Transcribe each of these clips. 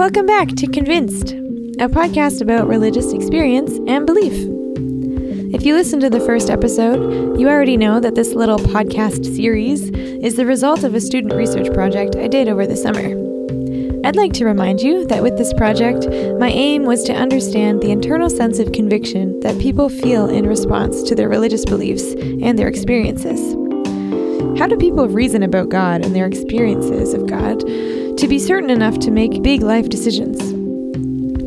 Welcome back to Convinced, a podcast about religious experience and belief. If you listened to the first episode, you already know that this little podcast series is the result of a student research project I did over the summer. I'd like to remind you that with this project, my aim was to understand the internal sense of conviction that people feel in response to their religious beliefs and their experiences. How do people reason about God and their experiences of God to be certain enough to make big life decisions?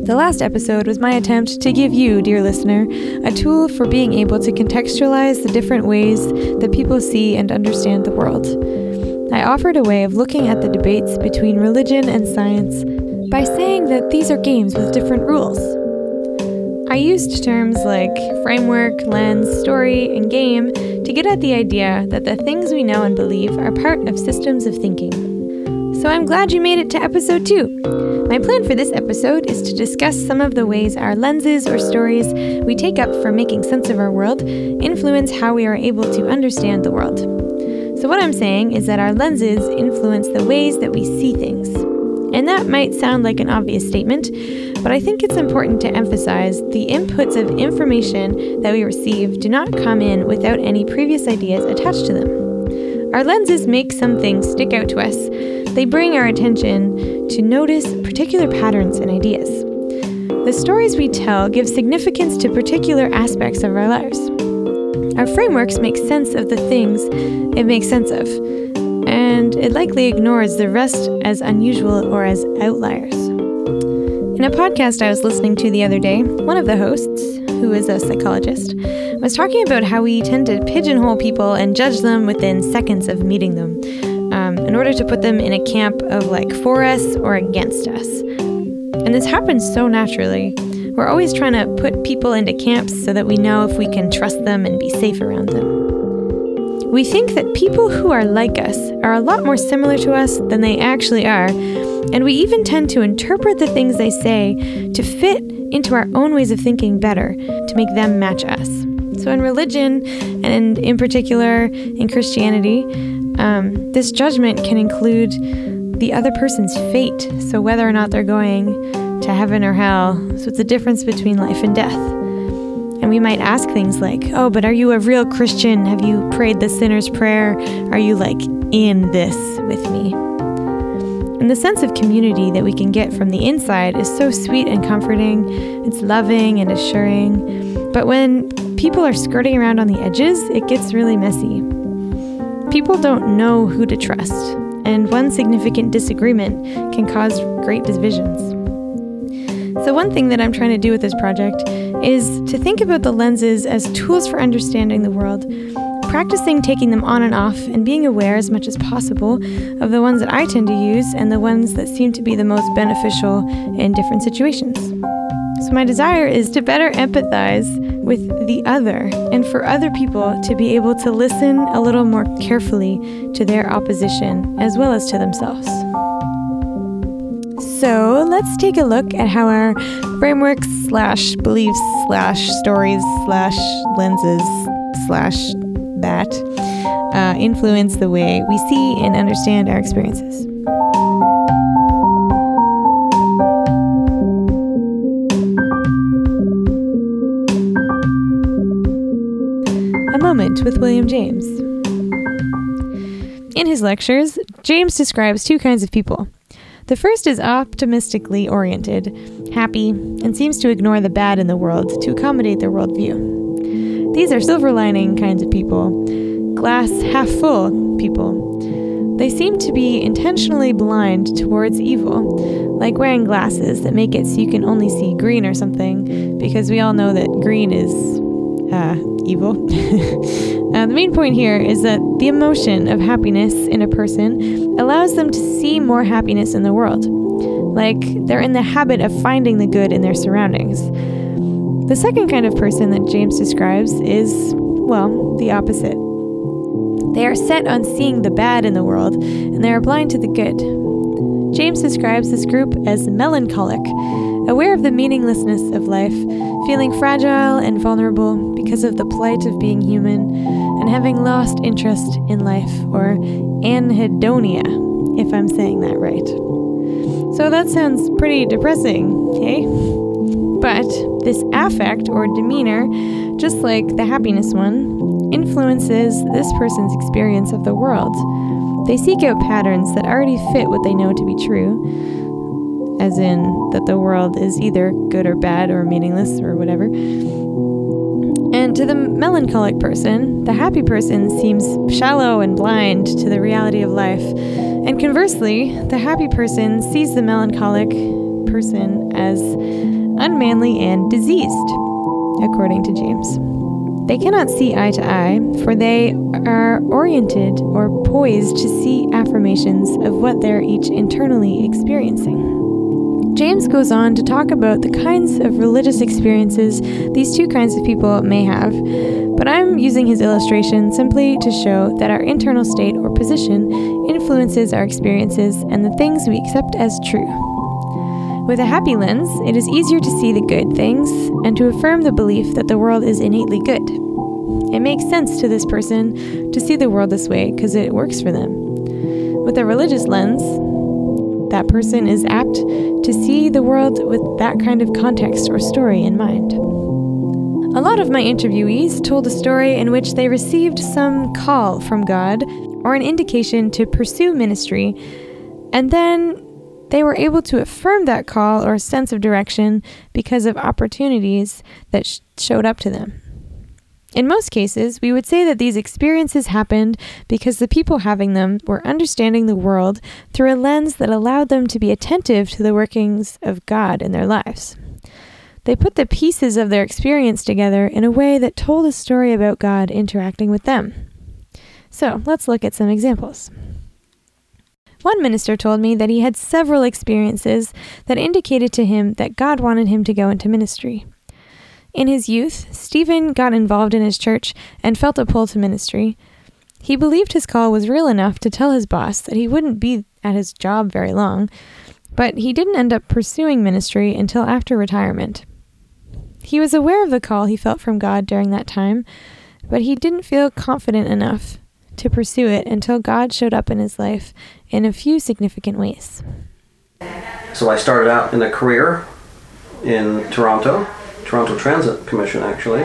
The last episode was my attempt to give you, dear listener, a tool for being able to contextualize the different ways that people see and understand the world. I offered a way of looking at the debates between religion and science by saying that these are games with different rules. I used terms like framework, lens, story, and game to get at the idea that the things we know and believe are part of systems of thinking. So I'm glad you made it to episode 2. My plan for this episode is to discuss some of the ways our lenses or stories we take up for making sense of our world influence how we are able to understand the world. So, what I'm saying is that our lenses influence the ways that we see things. And that might sound like an obvious statement, but I think it's important to emphasize the inputs of information that we receive do not come in without any previous ideas attached to them. Our lenses make some things stick out to us. They bring our attention to notice particular patterns and ideas. The stories we tell give significance to particular aspects of our lives. Our frameworks make sense of the things it makes sense of, and it likely ignores the rest as unusual or as outliers. In a podcast I was listening to the other day, one of the hosts, who is a psychologist, was talking about how we tend to pigeonhole people and judge them within seconds of meeting them in order to put them in a camp of like for us or against us. And this happens so naturally. We're always trying to put people into camps so that we know if we can trust them and be safe around them. We think that people who are like us are a lot more similar to us than they actually are, and we even tend to interpret the things they say to fit into our own ways of thinking better to make them match us. So, in religion, and in particular in Christianity, um, this judgment can include the other person's fate. So, whether or not they're going to heaven or hell. So it's a difference between life and death. And we might ask things like, oh, but are you a real Christian? Have you prayed the sinner's prayer? Are you like in this with me? And the sense of community that we can get from the inside is so sweet and comforting. It's loving and assuring. But when people are skirting around on the edges, it gets really messy. People don't know who to trust, and one significant disagreement can cause great divisions. So, one thing that I'm trying to do with this project is to think about the lenses as tools for understanding the world, practicing taking them on and off, and being aware as much as possible of the ones that I tend to use and the ones that seem to be the most beneficial in different situations. So, my desire is to better empathize with the other and for other people to be able to listen a little more carefully to their opposition as well as to themselves. So let's take a look at how our frameworks slash beliefs slash stories slash lenses slash that uh, influence the way we see and understand our experiences. With William James. In his lectures, James describes two kinds of people the first is optimistically oriented, happy, and seems to ignore the bad in the world to accommodate their worldview. These are silver lining kinds of people, glass half full people. They seem to be intentionally blind towards evil, like wearing glasses that make it so you can only see green or something, because we all know that green is uh, evil. uh, the main point here is that the emotion of happiness in a person allows them to see more happiness in the world. Like they're in the habit of finding the good in their surroundings. The second kind of person that James describes is, well, the opposite. They are set on seeing the bad in the world and they are blind to the good. James describes this group as melancholic, aware of the meaninglessness of life, feeling fragile and vulnerable because of the plight of being human, and having lost interest in life, or anhedonia, if I'm saying that right. So that sounds pretty depressing, okay? But this affect or demeanor, just like the happiness one, influences this person's experience of the world. They seek out patterns that already fit what they know to be true, as in that the world is either good or bad or meaningless or whatever. And to the melancholic person, the happy person seems shallow and blind to the reality of life. And conversely, the happy person sees the melancholic person as unmanly and diseased, according to James. They cannot see eye to eye, for they are oriented or poised to see affirmations of what they're each internally experiencing. James goes on to talk about the kinds of religious experiences these two kinds of people may have, but I'm using his illustration simply to show that our internal state or position influences our experiences and the things we accept as true. With a happy lens, it is easier to see the good things and to affirm the belief that the world is innately good. It makes sense to this person to see the world this way because it works for them. With a religious lens, that person is apt to see the world with that kind of context or story in mind. A lot of my interviewees told a story in which they received some call from God or an indication to pursue ministry, and then they were able to affirm that call or sense of direction because of opportunities that sh- showed up to them. In most cases, we would say that these experiences happened because the people having them were understanding the world through a lens that allowed them to be attentive to the workings of God in their lives. They put the pieces of their experience together in a way that told a story about God interacting with them. So, let's look at some examples. One minister told me that he had several experiences that indicated to him that God wanted him to go into ministry. In his youth, Stephen got involved in his church and felt a pull to ministry. He believed his call was real enough to tell his boss that he wouldn't be at his job very long, but he didn't end up pursuing ministry until after retirement. He was aware of the call he felt from God during that time, but he didn't feel confident enough to pursue it until God showed up in his life in a few significant ways. So I started out in a career in Toronto Toronto Transit Commission actually.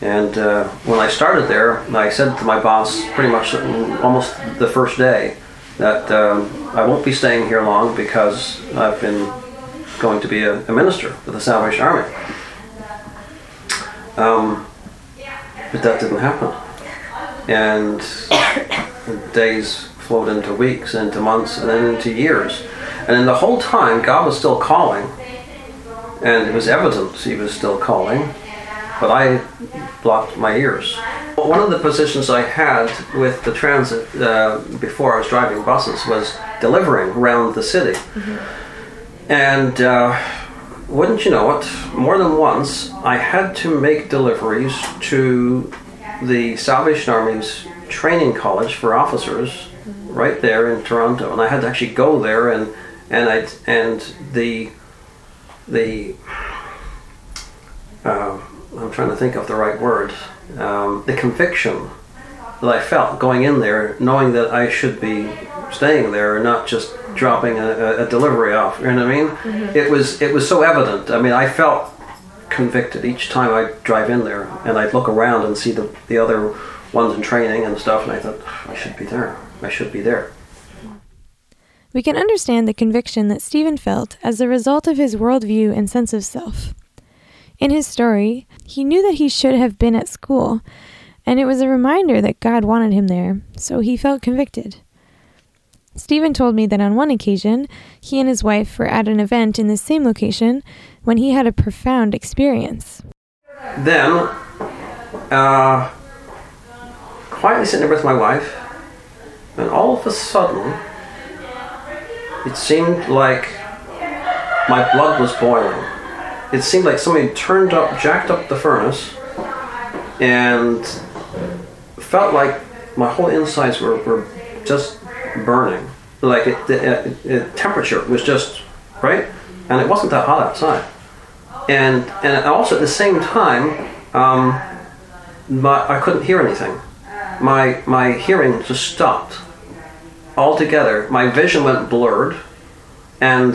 And uh, when I started there, I said to my boss pretty much almost the first day that um, I won't be staying here long because I've been going to be a, a minister for the Salvation Army. Um, but that didn't happen. And days flowed into weeks, into months, and then into years. And in the whole time, God was still calling and it was evident he was still calling, but I blocked my ears. One of the positions I had with the transit uh, before I was driving buses was delivering around the city. Mm-hmm. And uh, wouldn't you know it, more than once I had to make deliveries to the Salvation Army's training college for officers mm-hmm. right there in Toronto. And I had to actually go there and and I and the the uh, I'm trying to think of the right word um, the conviction that I felt going in there, knowing that I should be staying there and not just dropping a, a delivery off. You know what I mean? Mm-hmm. It was it was so evident. I mean, I felt convicted each time I drive in there, and I'd look around and see the the other ones in training and stuff, and I thought I should be there. I should be there. We can understand the conviction that Stephen felt as a result of his worldview and sense of self. In his story, he knew that he should have been at school, and it was a reminder that God wanted him there, so he felt convicted. Stephen told me that on one occasion, he and his wife were at an event in the same location when he had a profound experience. Then, uh, quietly sitting there with my wife, and all of a sudden, it seemed like my blood was boiling. It seemed like somebody turned up, jacked up the furnace, and felt like my whole insides were, were just burning. Like it, the, it, temperature was just right, and it wasn't that hot outside. And and also at the same time, um, my, I couldn't hear anything. My my hearing just stopped altogether. My vision went blurred, And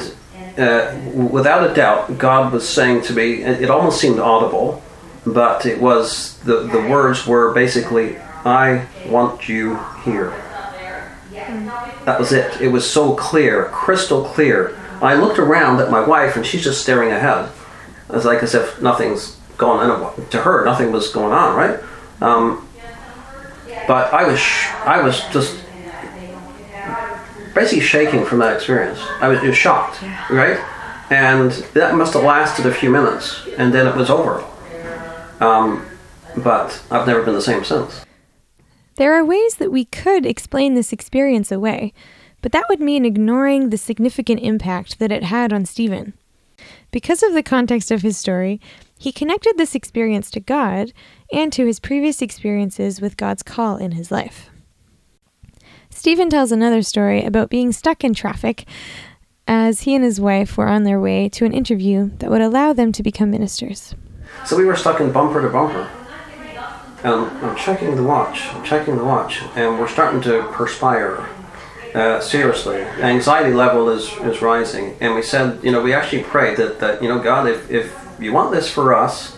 uh, without a doubt, God was saying to me, it almost seemed audible, but it was, the, the words were basically, I want you here. That was it. It was so clear, crystal clear. I looked around at my wife and she's just staring ahead. It's like as if nothing's going on. To her, nothing was going on, right? Um, but I was, I was just basically shaking from that experience. I was, was shocked, right? And that must have lasted a few minutes, and then it was over. Um, but I've never been the same since. There are ways that we could explain this experience away, but that would mean ignoring the significant impact that it had on Stephen. Because of the context of his story, he connected this experience to God and to his previous experiences with God's call in his life. Stephen tells another story about being stuck in traffic as he and his wife were on their way to an interview that would allow them to become ministers. So we were stuck in bumper to bumper. Um, I'm checking the watch, I'm checking the watch, and we're starting to perspire. Uh, seriously, anxiety level is, is rising. And we said, you know, we actually prayed that, that you know, God, if, if you want this for us,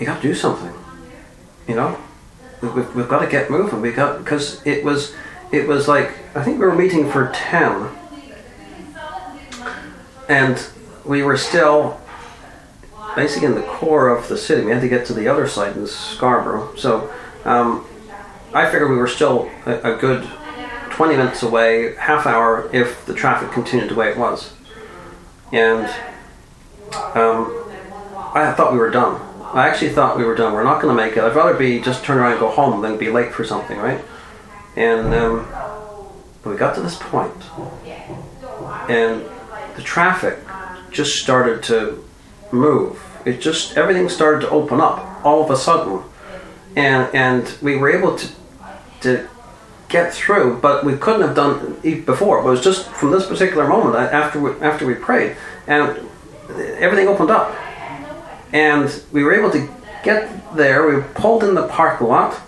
you got to do something. You know, we've, we've got to get moving. We got because it was it was like I think we were meeting for ten, and we were still basically in the core of the city. We had to get to the other side in Scarborough. So um, I figured we were still a, a, good 20 minutes away, half hour, if the traffic continued the way it was. And um, I thought we were done. I actually thought we were done. We're not going to make it. I'd rather be just turn around and go home than be late for something, right? And um, we got to this point, and the traffic just started to move. It just everything started to open up all of a sudden, and and we were able to to get through, but we couldn't have done it before. It was just from this particular moment after we, after we prayed, and everything opened up, and we were able to get there. We pulled in the parking lot,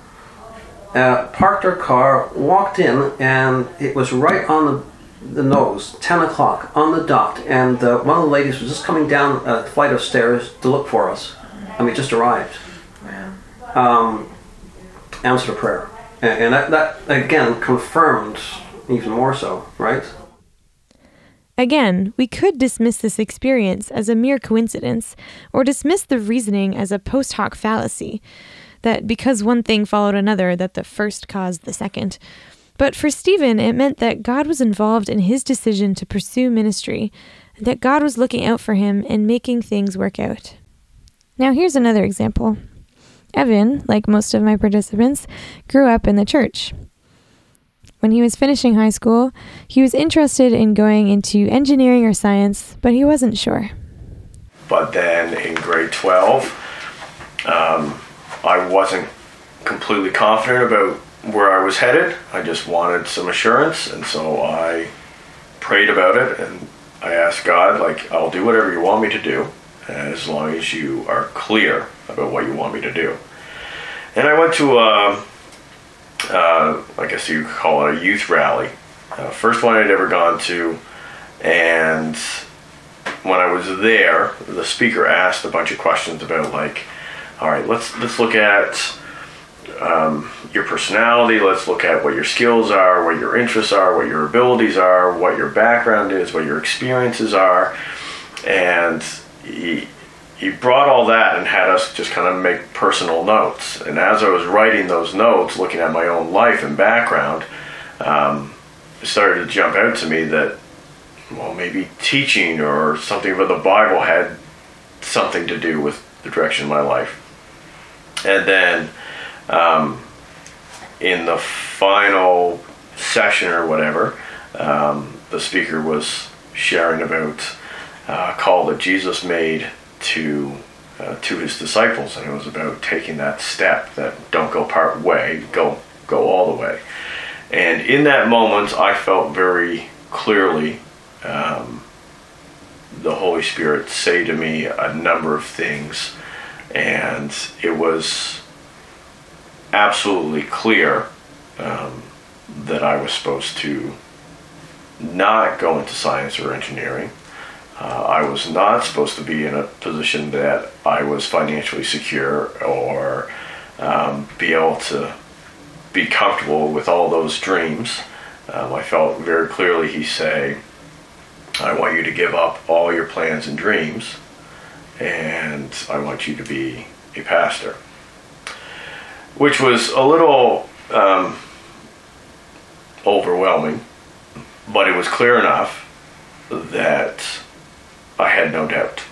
uh, parked our car, walked in, and it was right on the the nose, 10 o'clock, on the dot, and uh, one of the ladies was just coming down a flight of stairs to look for us, and we just arrived. Um, answered a prayer. And, and that, that, again, confirmed even more so, right? Again, we could dismiss this experience as a mere coincidence, or dismiss the reasoning as a post hoc fallacy, that because one thing followed another, that the first caused the second. But for Stephen, it meant that God was involved in his decision to pursue ministry, that God was looking out for him and making things work out. Now, here's another example. Evan, like most of my participants, grew up in the church. When he was finishing high school, he was interested in going into engineering or science, but he wasn't sure. But then in grade 12, um, I wasn't completely confident about where I was headed. I just wanted some assurance, and so I prayed about it and I asked God, like, I'll do whatever you want me to do as long as you are clear about what you want me to do. And I went to a uh, I guess you call it a youth rally. Uh, first one I'd ever gone to, and when I was there, the speaker asked a bunch of questions about like, all right, let's let's look at um, your personality. Let's look at what your skills are, what your interests are, what your abilities are, what your background is, what your experiences are, and he, he brought all that and had us just kind of make personal notes. And as I was writing those notes, looking at my own life and background, um, it started to jump out to me that, well, maybe teaching or something about the Bible had something to do with the direction of my life. And then um, in the final session or whatever, um, the speaker was sharing about a call that Jesus made to uh, to his disciples, and it was about taking that step that don't go part way, go go all the way. And in that moment, I felt very clearly um, the Holy Spirit say to me a number of things, and it was absolutely clear um, that I was supposed to not go into science or engineering. Uh, I was not supposed to be in a position that I was financially secure or um, be able to be comfortable with all those dreams. Um, I felt very clearly he say, I want you to give up all your plans and dreams, and I want you to be a pastor. Which was a little um, overwhelming, but it was clear enough that I had no doubt.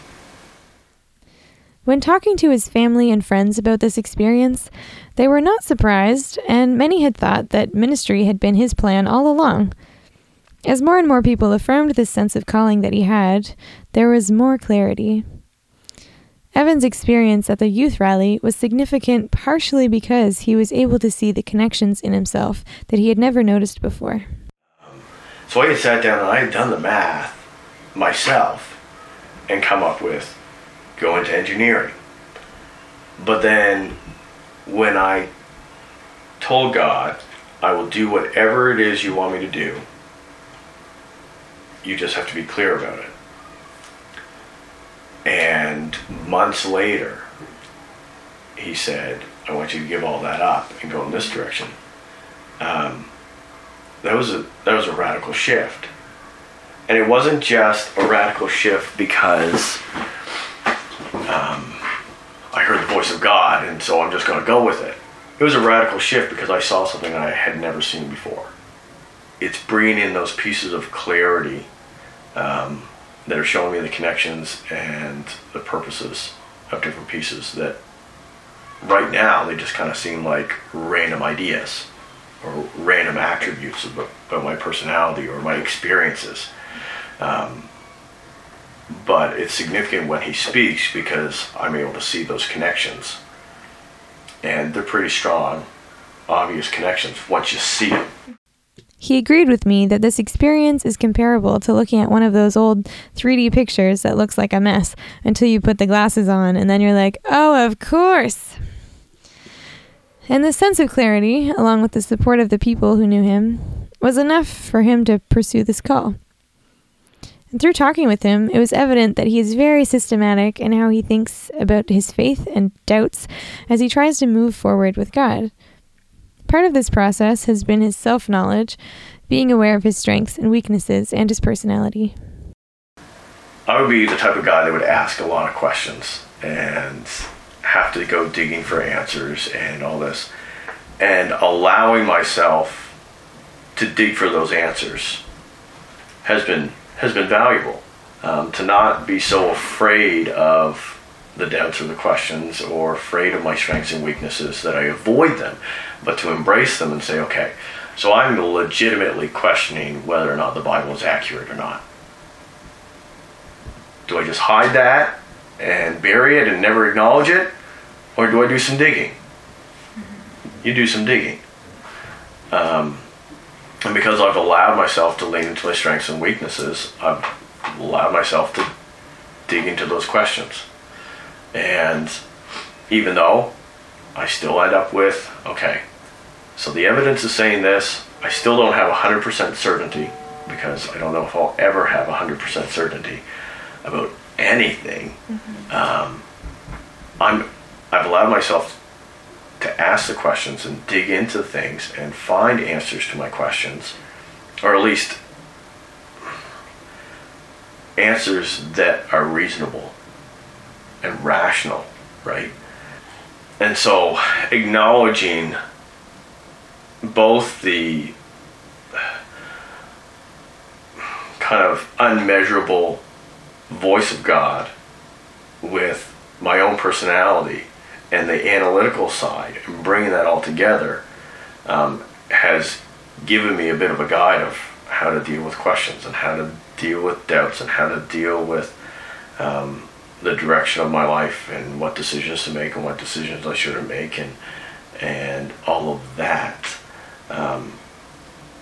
When talking to his family and friends about this experience, they were not surprised, and many had thought that ministry had been his plan all along. As more and more people affirmed this sense of calling that he had, there was more clarity. Evan's experience at the youth rally was significant partially because he was able to see the connections in himself that he had never noticed before. Um, so I had sat down and I had done the math myself and come up with go into engineering. But then when I told God, I will do whatever it is you want me to do, you just have to be clear about it. And months later, he said, I want you to give all that up and go in this direction. Um, that was a that was a radical shift. And it wasn't just a radical shift because um, I heard the voice of God, and so I'm just going to go with it. It was a radical shift because I saw something that I had never seen before. It's bringing in those pieces of clarity um, that are showing me the connections and the purposes of different pieces that right now they just kind of seem like random ideas or random attributes of my personality or my experiences. Um, but it's significant when he speaks because I'm able to see those connections. And they're pretty strong, obvious connections once you see them. He agreed with me that this experience is comparable to looking at one of those old 3D pictures that looks like a mess until you put the glasses on and then you're like, oh, of course. And this sense of clarity, along with the support of the people who knew him, was enough for him to pursue this call. And through talking with him, it was evident that he is very systematic in how he thinks about his faith and doubts as he tries to move forward with God. Part of this process has been his self knowledge, being aware of his strengths and weaknesses, and his personality. I would be the type of guy that would ask a lot of questions and have to go digging for answers and all this. And allowing myself to dig for those answers has been has been valuable. Um, to not be so afraid of the doubts or the questions or afraid of my strengths and weaknesses that I avoid them, but to embrace them and say, okay, so I'm legitimately questioning whether or not the Bible is accurate or not. Do I just hide that and bury it and never acknowledge it? Or do I do some digging? You do some digging. Um, and because I've allowed myself to lean into my strengths and weaknesses, I've allowed myself to dig into those questions. And even though I still end up with, okay, so the evidence is saying this, I still don't have 100% certainty because I don't know if I'll ever have 100% certainty about anything. Mm-hmm. Um, I'm, I've allowed myself to ask the questions and dig into things and find answers to my questions, or at least answers that are reasonable and rational, right? And so acknowledging both the kind of unmeasurable voice of God with my own personality and the analytical side and bringing that all together um, has given me a bit of a guide of how to deal with questions and how to deal with doubts and how to deal with um, the direction of my life and what decisions to make and what decisions I shouldn't make and and all of that. Um,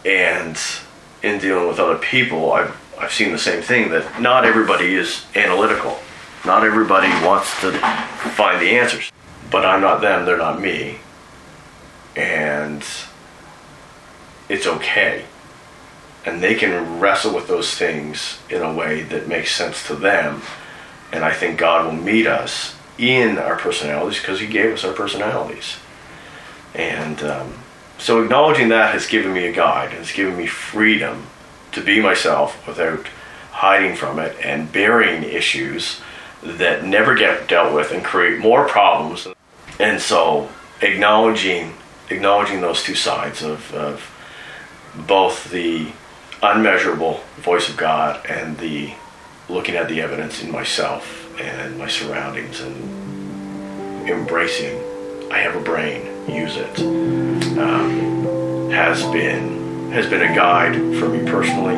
and in dealing with other people, I've I've seen the same thing that not everybody is analytical. Not everybody wants to find the answers but I'm not them, they're not me. And it's okay. and they can wrestle with those things in a way that makes sense to them. And I think God will meet us in our personalities because He gave us our personalities. And um, so acknowledging that has given me a guide, has given me freedom to be myself without hiding from it and burying issues that never get dealt with and create more problems. And so acknowledging acknowledging those two sides of, of both the unmeasurable voice of God and the looking at the evidence in myself and my surroundings and embracing I have a brain, use it, um, has been has been a guide for me personally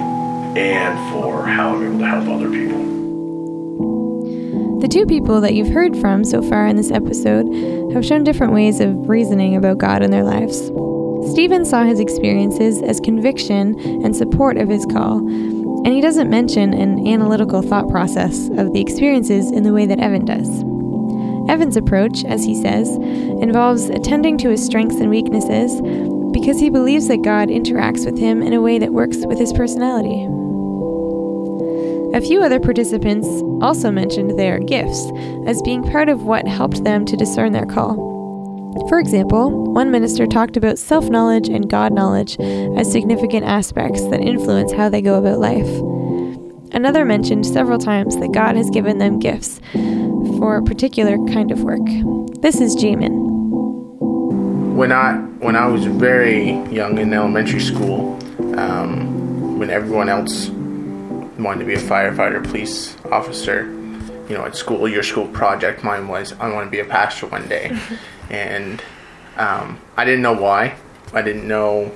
and for how I'm able to help other people. The two people that you've heard from so far in this episode have shown different ways of reasoning about God in their lives. Stephen saw his experiences as conviction and support of his call, and he doesn't mention an analytical thought process of the experiences in the way that Evan does. Evan's approach, as he says, involves attending to his strengths and weaknesses because he believes that God interacts with him in a way that works with his personality. A few other participants also mentioned their gifts as being part of what helped them to discern their call. For example, one minister talked about self knowledge and God knowledge as significant aspects that influence how they go about life. Another mentioned several times that God has given them gifts for a particular kind of work. This is Jamin. When I when I was very young in elementary school, um, when everyone else wanted to be a firefighter, police officer. You know, at school, your school project, mine was I want to be a pastor one day, and um, I didn't know why. I didn't know,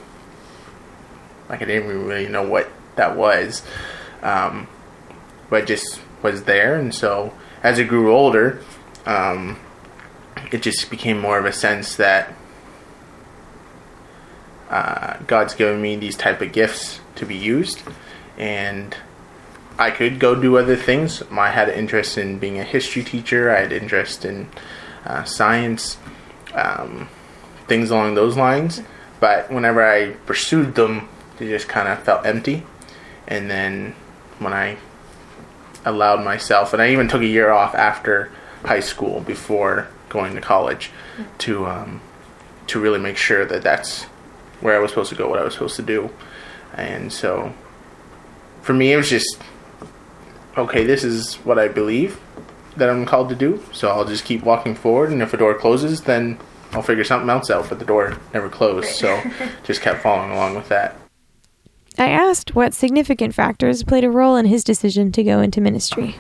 like, I didn't really know what that was, um, but just was there. And so, as I grew older, um, it just became more of a sense that uh, God's given me these type of gifts to be used, and I could go do other things. I had an interest in being a history teacher. I had interest in uh, science, um, things along those lines. But whenever I pursued them, they just kind of felt empty. And then when I allowed myself, and I even took a year off after high school before going to college to um, to really make sure that that's where I was supposed to go, what I was supposed to do. And so for me, it was just okay, this is what I believe that I'm called to do, so I'll just keep walking forward, and if a door closes, then I'll figure something else out, but the door never closed, so just kept following along with that. I asked what significant factors played a role in his decision to go into ministry.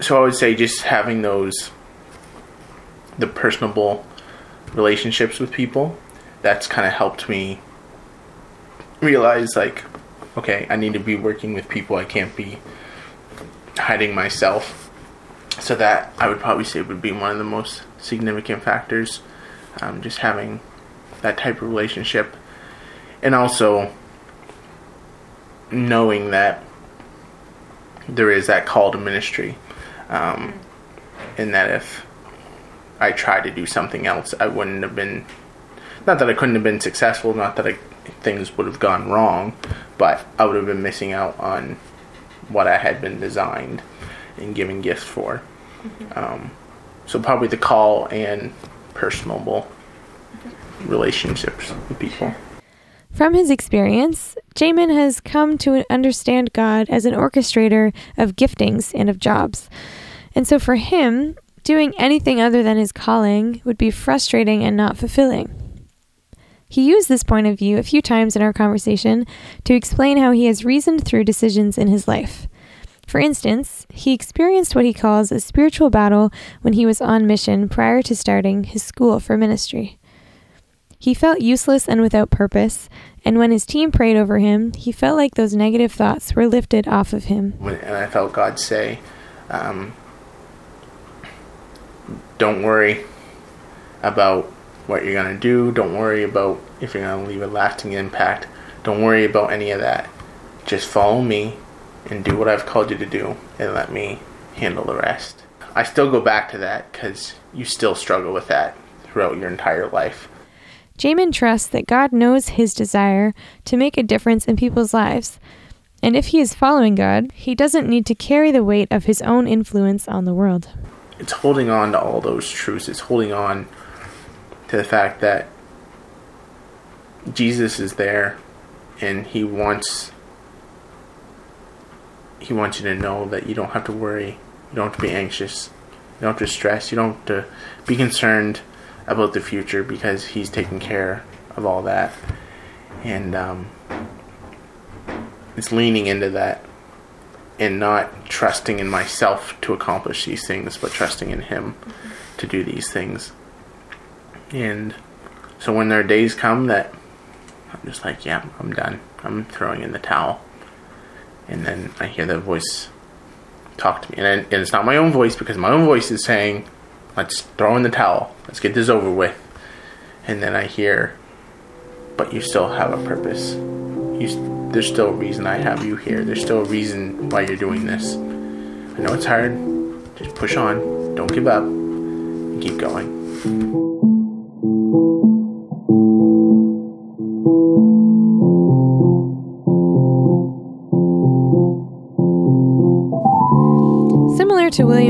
So I would say just having those, the personable relationships with people, that's kind of helped me realize, like, okay, I need to be working with people. I can't be hiding myself. So that I would probably say would be one of the most significant factors. Um, just having that type of relationship, and also knowing that there is that call to ministry, um, and that if I tried to do something else, I wouldn't have been. Not that I couldn't have been successful, not that I, things would have gone wrong, but I would have been missing out on what I had been designed and given gifts for. Mm-hmm. Um, so probably the call and personable relationships with people. From his experience, Jamin has come to understand God as an orchestrator of giftings and of jobs. And so for him, doing anything other than his calling would be frustrating and not fulfilling. He used this point of view a few times in our conversation to explain how he has reasoned through decisions in his life. For instance, he experienced what he calls a spiritual battle when he was on mission prior to starting his school for ministry. He felt useless and without purpose, and when his team prayed over him, he felt like those negative thoughts were lifted off of him. And I felt God say, um, Don't worry about what you're going to do. Don't worry about if you're going to leave a lasting impact. Don't worry about any of that. Just follow me and do what I've called you to do and let me handle the rest. I still go back to that because you still struggle with that throughout your entire life. Jamin trusts that God knows his desire to make a difference in people's lives. And if he is following God, he doesn't need to carry the weight of his own influence on the world. It's holding on to all those truths. It's holding on to the fact that Jesus is there and he wants he wants you to know that you don't have to worry, you don't have to be anxious, you don't have to stress, you don't have to be concerned about the future because he's taking care of all that. And um, it's leaning into that and not trusting in myself to accomplish these things, but trusting in him to do these things. And so when there are days come that I'm just like, yeah, I'm done. I'm throwing in the towel. And then I hear the voice talk to me. And, and it's not my own voice because my own voice is saying, let's throw in the towel. Let's get this over with. And then I hear, but you still have a purpose. You, there's still a reason I have you here. There's still a reason why you're doing this. I know it's hard. Just push on. Don't give up. And keep going.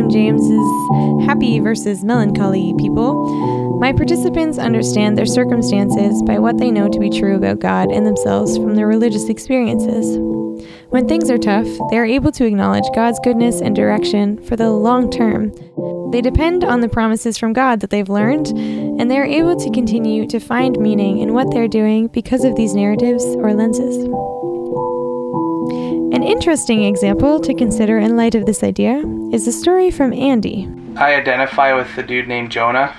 James's happy versus melancholy people, my participants understand their circumstances by what they know to be true about God and themselves from their religious experiences. When things are tough, they are able to acknowledge God's goodness and direction for the long term. They depend on the promises from God that they've learned, and they are able to continue to find meaning in what they're doing because of these narratives or lenses. An interesting example to consider in light of this idea is a story from Andy. I identify with the dude named Jonah,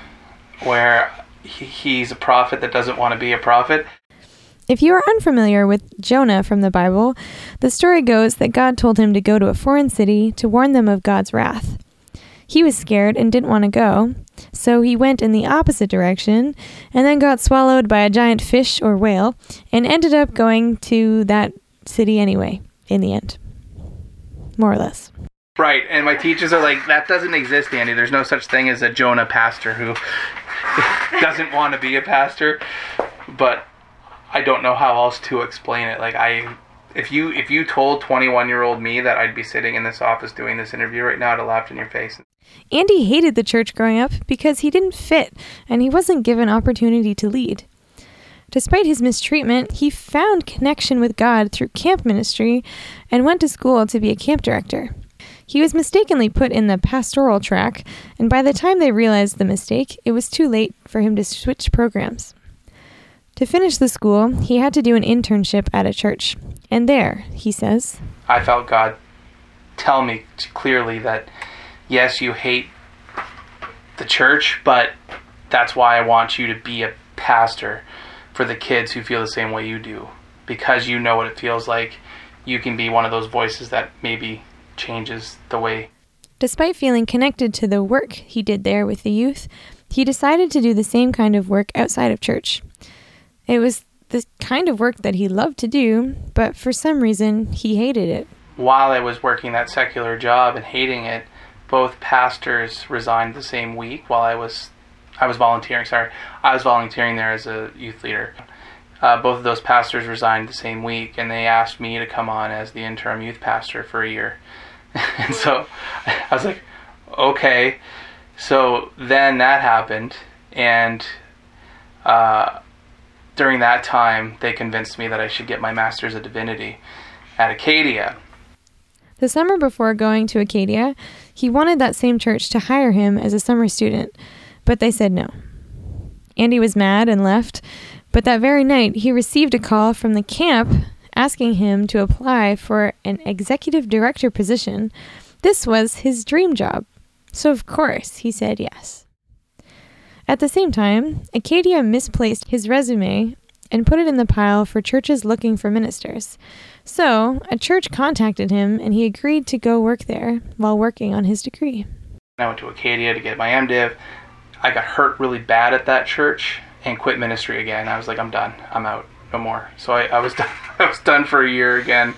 where he's a prophet that doesn't want to be a prophet. If you are unfamiliar with Jonah from the Bible, the story goes that God told him to go to a foreign city to warn them of God's wrath. He was scared and didn't want to go, so he went in the opposite direction and then got swallowed by a giant fish or whale and ended up going to that city anyway, in the end. More or less. Right, and my teachers are like, that doesn't exist, Andy. There's no such thing as a Jonah pastor who doesn't want to be a pastor. But I don't know how else to explain it. Like I, if you if you told 21 year old me that I'd be sitting in this office doing this interview right now, I'd have laughed in your face. Andy hated the church growing up because he didn't fit and he wasn't given opportunity to lead. Despite his mistreatment, he found connection with God through camp ministry and went to school to be a camp director. He was mistakenly put in the pastoral track, and by the time they realized the mistake, it was too late for him to switch programs. To finish the school, he had to do an internship at a church. And there, he says, I felt God tell me clearly that yes, you hate the church, but that's why I want you to be a pastor for the kids who feel the same way you do. Because you know what it feels like, you can be one of those voices that maybe changes the way. Despite feeling connected to the work he did there with the youth, he decided to do the same kind of work outside of church. It was the kind of work that he loved to do, but for some reason he hated it. While I was working that secular job and hating it, both pastors resigned the same week while I was I was volunteering, sorry. I was volunteering there as a youth leader. Uh, both of those pastors resigned the same week, and they asked me to come on as the interim youth pastor for a year. and so I was like, okay. So then that happened, and uh, during that time, they convinced me that I should get my master's of divinity at Acadia. The summer before going to Acadia, he wanted that same church to hire him as a summer student, but they said no. Andy was mad and left, but that very night he received a call from the camp asking him to apply for an executive director position. This was his dream job. So, of course, he said yes. At the same time, Acadia misplaced his resume and put it in the pile for churches looking for ministers. So, a church contacted him and he agreed to go work there while working on his degree. I went to Acadia to get my MDiv. I got hurt really bad at that church and quit ministry again. I was like, I'm done. I'm out. No more. So I, I was done. I was done for a year again.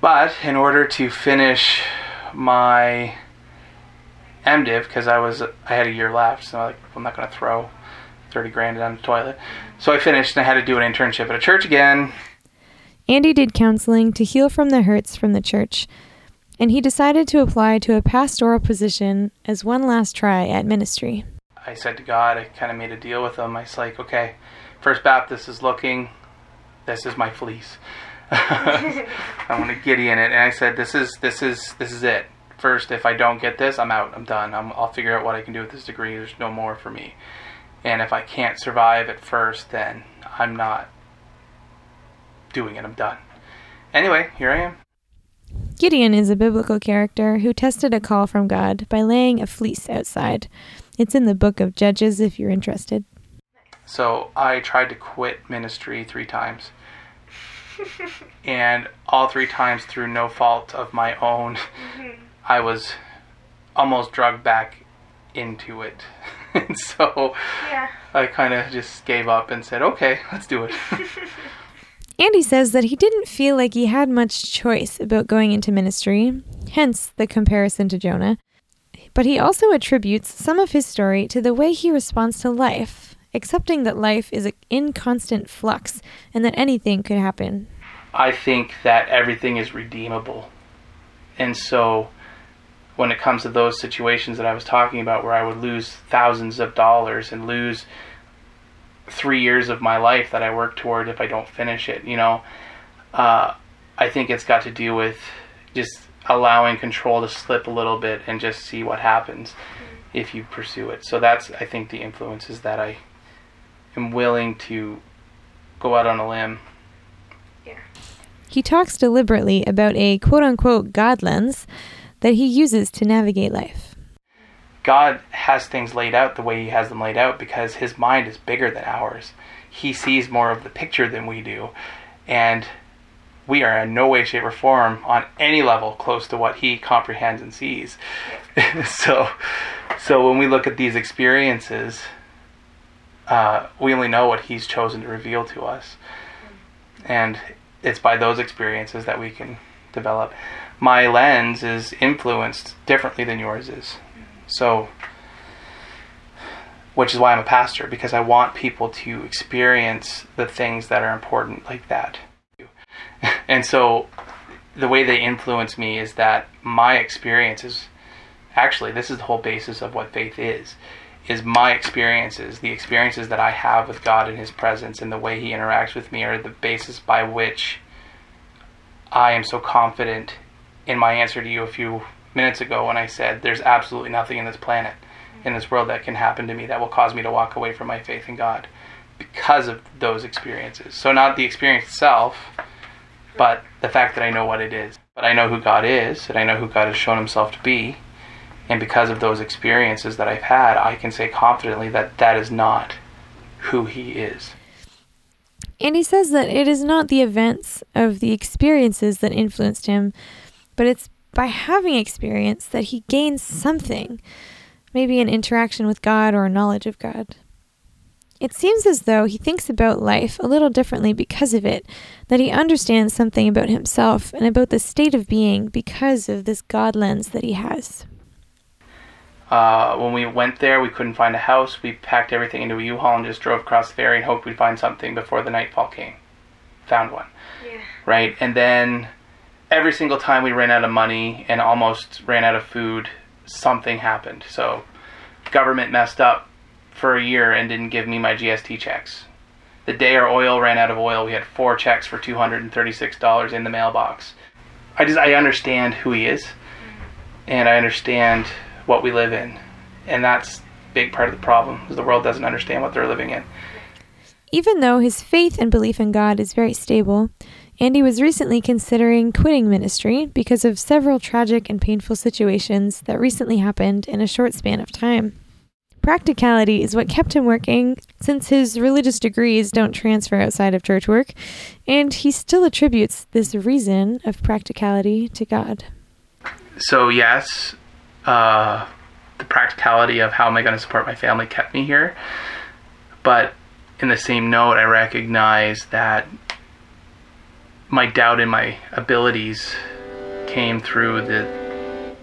But in order to finish my MDiv, because I was I had a year left, so I'm like I'm not to throw 30 grand down the toilet. So I finished and I had to do an internship at a church again. Andy did counseling to heal from the hurts from the church, and he decided to apply to a pastoral position as one last try at ministry. I said to God, I kind of made a deal with him. I was like, okay, First Baptist is looking. This is my fleece. I want to Gideon it, and I said, "This is this is this is it. First, if I don't get this, I'm out. I'm done. I'm, I'll figure out what I can do with this degree. There's no more for me. And if I can't survive at first, then I'm not doing it. I'm done. Anyway, here I am. Gideon is a biblical character who tested a call from God by laying a fleece outside. It's in the book of Judges if you're interested. So I tried to quit ministry three times. and all three times through no fault of my own, mm-hmm. I was almost drugged back into it. and so Yeah. I kind of just gave up and said, okay, let's do it. Andy says that he didn't feel like he had much choice about going into ministry, hence the comparison to Jonah. But he also attributes some of his story to the way he responds to life, accepting that life is in constant flux and that anything could happen. I think that everything is redeemable. And so when it comes to those situations that I was talking about where I would lose thousands of dollars and lose three years of my life that I work toward if I don't finish it, you know, uh, I think it's got to do with just allowing control to slip a little bit and just see what happens if you pursue it. So that's, I think, the influences that I am willing to go out on a limb Yeah. He talks deliberately about a quote unquote God lens that he uses to navigate life. God has things laid out the way He has them laid out because His mind is bigger than ours. He sees more of the picture than we do. And we are in no way, shape, or form on any level close to what He comprehends and sees. so, so when we look at these experiences, uh, we only know what He's chosen to reveal to us. And it's by those experiences that we can develop. My lens is influenced differently than yours is. So, which is why I'm a pastor, because I want people to experience the things that are important like that. And so, the way they influence me is that my experiences, actually, this is the whole basis of what faith is, is my experiences, the experiences that I have with God in His presence and the way He interacts with me are the basis by which I am so confident in my answer to you a few minutes ago when I said there's absolutely nothing in this planet, in this world that can happen to me that will cause me to walk away from my faith in God because of those experiences. So, not the experience itself, but the fact that I know what it is. But I know who God is, and I know who God has shown Himself to be. And because of those experiences that I've had, I can say confidently that that is not who He is. And he says that it is not the events of the experiences that influenced him, but it's by having experience that he gains something, maybe an interaction with God or a knowledge of God. It seems as though he thinks about life a little differently because of it, that he understands something about himself and about the state of being because of this God lens that he has. Uh, when we went there, we couldn't find a house. We packed everything into a U-Haul and just drove across the ferry and hoped we'd find something before the nightfall came. Found one. Yeah. Right? And then every single time we ran out of money and almost ran out of food, something happened. So, government messed up for a year and didn't give me my GST checks. The day our oil ran out of oil, we had four checks for $236 in the mailbox. I just I understand who he is and I understand what we live in. And that's big part of the problem is the world doesn't understand what they're living in. Even though his faith and belief in God is very stable, Andy was recently considering quitting ministry because of several tragic and painful situations that recently happened in a short span of time. Practicality is what kept him working since his religious degrees don't transfer outside of church work, and he still attributes this reason of practicality to God. So yes, uh, the practicality of how am I going to support my family kept me here. But in the same note, I recognize that my doubt in my abilities came through the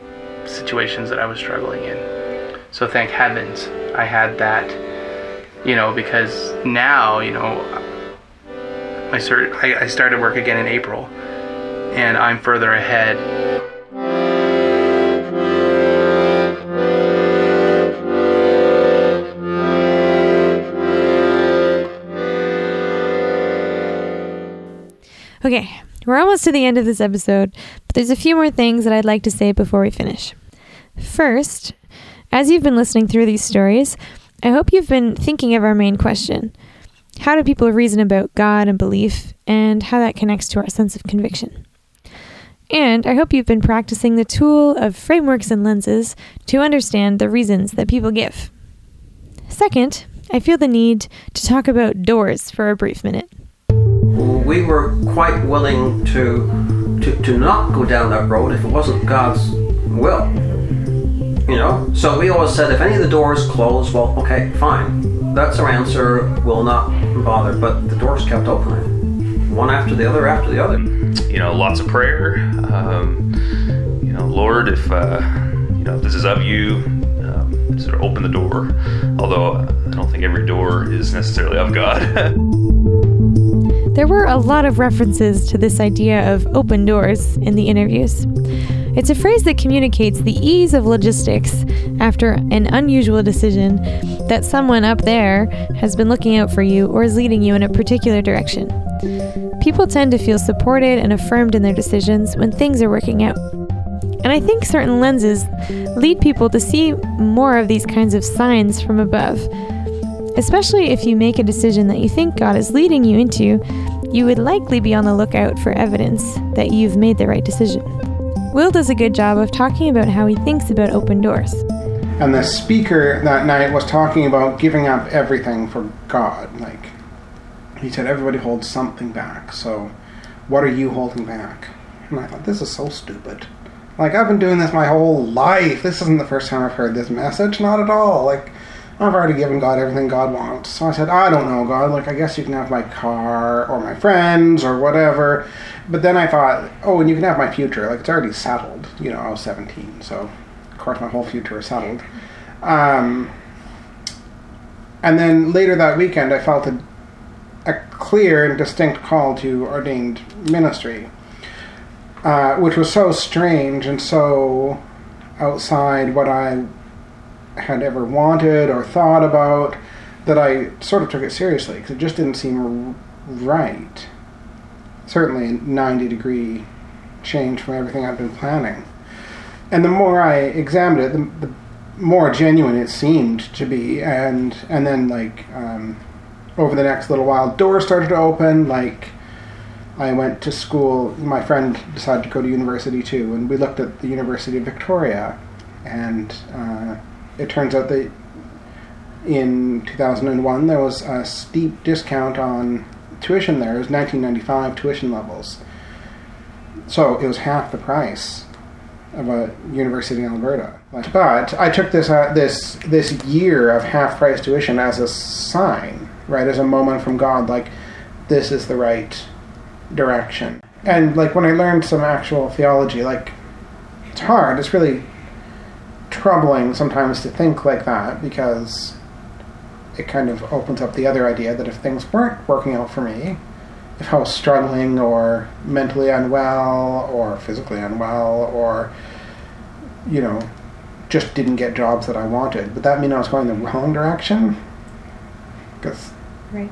situations that I was struggling in. So thank heavens I had that you know, because now, you know, I, I started work again in April and I'm further ahead. Okay, we're almost to the end of this episode, but there's a few more things that I'd like to say before we finish. First, as you've been listening through these stories, I hope you've been thinking of our main question How do people reason about God and belief, and how that connects to our sense of conviction? And I hope you've been practicing the tool of frameworks and lenses to understand the reasons that people give. Second, I feel the need to talk about doors for a brief minute. We were quite willing to, to, to not go down that road if it wasn't God's will. You know? So we always said if any of the doors close, well, okay, fine. That's our answer. We'll not bother. But the doors kept opening, one after the other after the other. You know, lots of prayer. Um, you know, Lord, if uh, you know if this is of you, um, sort of open the door. Although I don't think every door is necessarily of God. there were a lot of references to this idea of open doors in the interviews. It's a phrase that communicates the ease of logistics after an unusual decision that someone up there has been looking out for you or is leading you in a particular direction. People tend to feel supported and affirmed in their decisions when things are working out. And I think certain lenses lead people to see more of these kinds of signs from above. Especially if you make a decision that you think God is leading you into, you would likely be on the lookout for evidence that you've made the right decision. Will does a good job of talking about how he thinks about open doors. And the speaker that night was talking about giving up everything for God. Like, he said, everybody holds something back. So, what are you holding back? And I thought, this is so stupid. Like, I've been doing this my whole life. This isn't the first time I've heard this message. Not at all. Like, I've already given God everything God wants. So I said, I don't know, God. Like, I guess you can have my car or my friends or whatever. But then I thought, oh, and you can have my future. Like, it's already settled. You know, I was 17, so of course my whole future is settled. Um, and then later that weekend, I felt a, a clear and distinct call to ordained ministry, uh, which was so strange and so outside what I had ever wanted or thought about that I sort of took it seriously because it just didn't seem right certainly a 90 degree change from everything I've been planning. And the more I examined it, the, the more genuine it seemed to be. And and then like um, over the next little while, doors started to open. Like I went to school. My friend decided to go to university too, and we looked at the University of Victoria, and uh, it turns out that in 2001 there was a steep discount on tuition there It was 1995 tuition levels. So it was half the price of a university in Alberta. But I took this uh, this this year of half price tuition as a sign, right, as a moment from God, like this is the right direction. And like when I learned some actual theology, like it's hard. It's really troubling sometimes to think like that because it kind of opens up the other idea that if things weren't working out for me, if I was struggling or mentally unwell or physically unwell or, you know, just didn't get jobs that I wanted, would that mean I was going the wrong direction? Because right,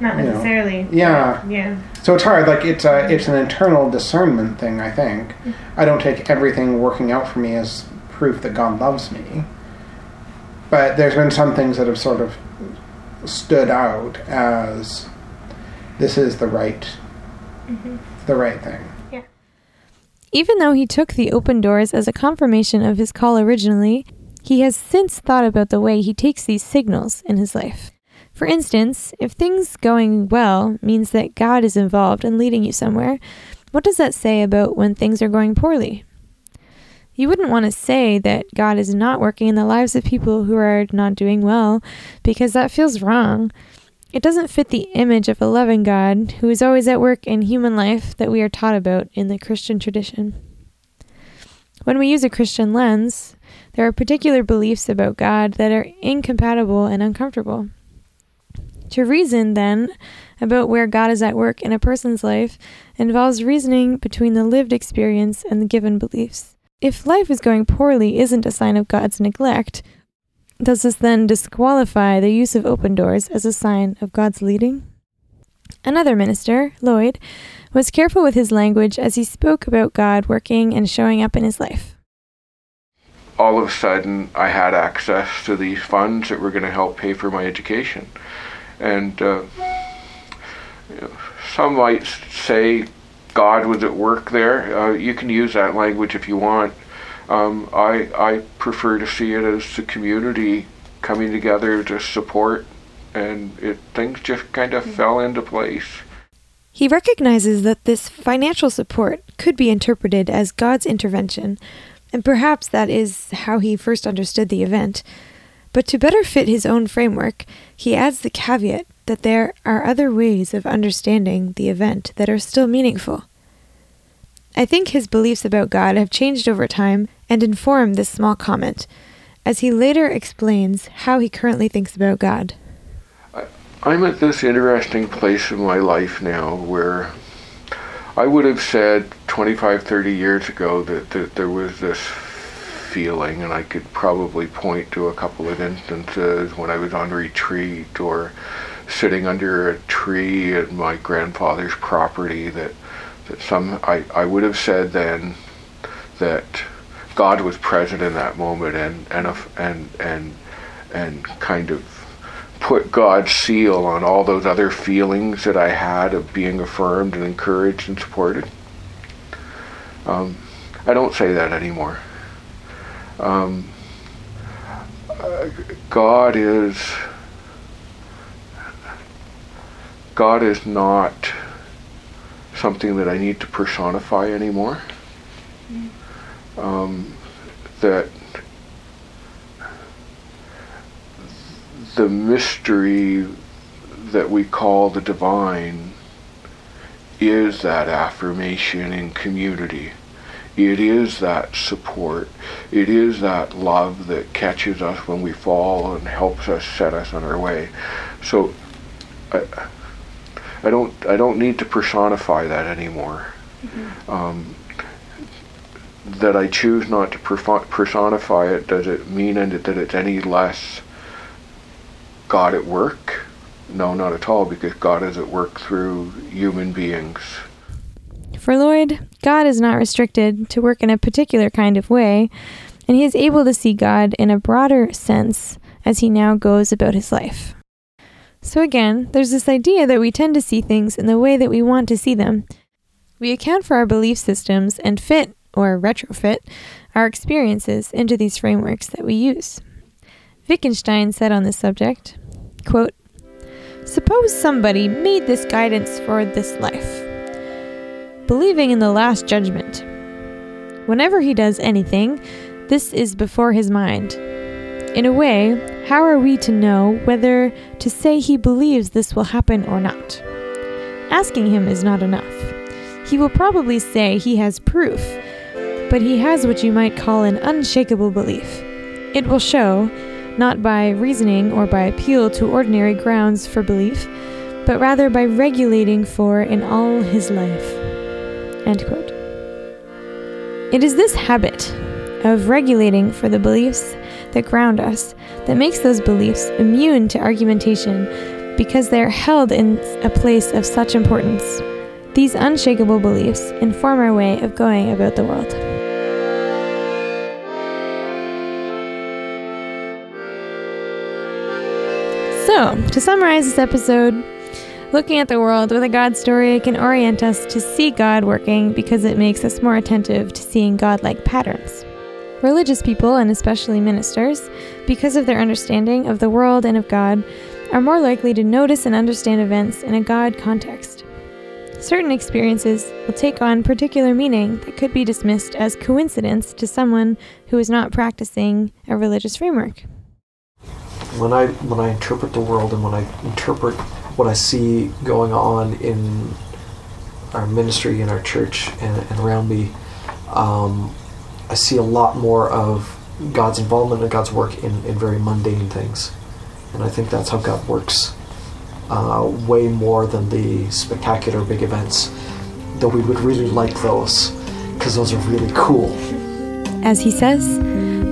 not necessarily. Know, yeah, yeah. So it's hard. Like it's a it's an internal discernment thing. I think mm-hmm. I don't take everything working out for me as proof that God loves me. But there's been some things that have sort of stood out as this is the right mm-hmm. the right thing. Yeah. Even though he took the open doors as a confirmation of his call originally, he has since thought about the way he takes these signals in his life. For instance, if things going well means that God is involved and leading you somewhere, what does that say about when things are going poorly? You wouldn't want to say that God is not working in the lives of people who are not doing well because that feels wrong. It doesn't fit the image of a loving God who is always at work in human life that we are taught about in the Christian tradition. When we use a Christian lens, there are particular beliefs about God that are incompatible and uncomfortable. To reason, then, about where God is at work in a person's life involves reasoning between the lived experience and the given beliefs. If life is going poorly isn't a sign of God's neglect, does this then disqualify the use of open doors as a sign of God's leading? Another minister, Lloyd, was careful with his language as he spoke about God working and showing up in his life. All of a sudden, I had access to these funds that were going to help pay for my education. And uh, you know, some might say God was at work there. Uh, you can use that language if you want. Um, I, I prefer to see it as the community coming together to support, and it things just kind of mm-hmm. fell into place. He recognizes that this financial support could be interpreted as God's intervention, and perhaps that is how he first understood the event. But to better fit his own framework, he adds the caveat that there are other ways of understanding the event that are still meaningful. I think his beliefs about God have changed over time and inform this small comment, as he later explains how he currently thinks about God. I'm at this interesting place in my life now where I would have said 25, 30 years ago that, that there was this feeling, and I could probably point to a couple of instances when I was on retreat or sitting under a tree at my grandfather's property that that some I, I would have said then that God was present in that moment and and and and and kind of put God's seal on all those other feelings that I had of being affirmed and encouraged and supported. Um, I don't say that anymore. Um, uh, God is God is not something that I need to personify anymore. Um, that the mystery that we call the divine is that affirmation in community. It is that support. It is that love that catches us when we fall and helps us set us on our way. So, I don't I don't need to personify that anymore. Mm-hmm. Um, that I choose not to personify it does it mean that it's any less God at work? No, not at all, because God is at work through human beings. For Lloyd, God is not restricted to work in a particular kind of way, and he is able to see God in a broader sense as he now goes about his life. So again, there's this idea that we tend to see things in the way that we want to see them. We account for our belief systems and fit, or retrofit, our experiences into these frameworks that we use. Wittgenstein said on this subject, quote, Suppose somebody made this guidance for this life, believing in the last judgment. Whenever he does anything, this is before his mind. In a way, how are we to know whether to say he believes this will happen or not? Asking him is not enough. He will probably say he has proof, but he has what you might call an unshakable belief. It will show, not by reasoning or by appeal to ordinary grounds for belief, but rather by regulating for in all his life. It is this habit of regulating for the beliefs that ground us that makes those beliefs immune to argumentation because they are held in a place of such importance. These unshakable beliefs inform our way of going about the world. So, to summarize this episode, looking at the world with a God story can orient us to see God working because it makes us more attentive to seeing God like patterns. Religious people, and especially ministers, because of their understanding of the world and of God, are more likely to notice and understand events in a God context. Certain experiences will take on particular meaning that could be dismissed as coincidence to someone who is not practicing a religious framework. When I when I interpret the world and when I interpret what I see going on in our ministry in our church and, and around me, um, I see a lot more of God's involvement and God's work in, in very mundane things. And I think that's how God works uh, way more than the spectacular big events. Though we would really like those because those are really cool. As he says,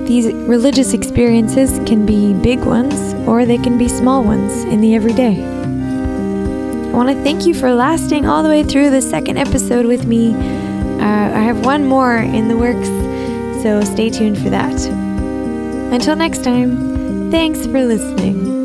these religious experiences can be big ones or they can be small ones in the everyday. I want to thank you for lasting all the way through the second episode with me. Uh, I have one more in the works, so stay tuned for that. Until next time, thanks for listening.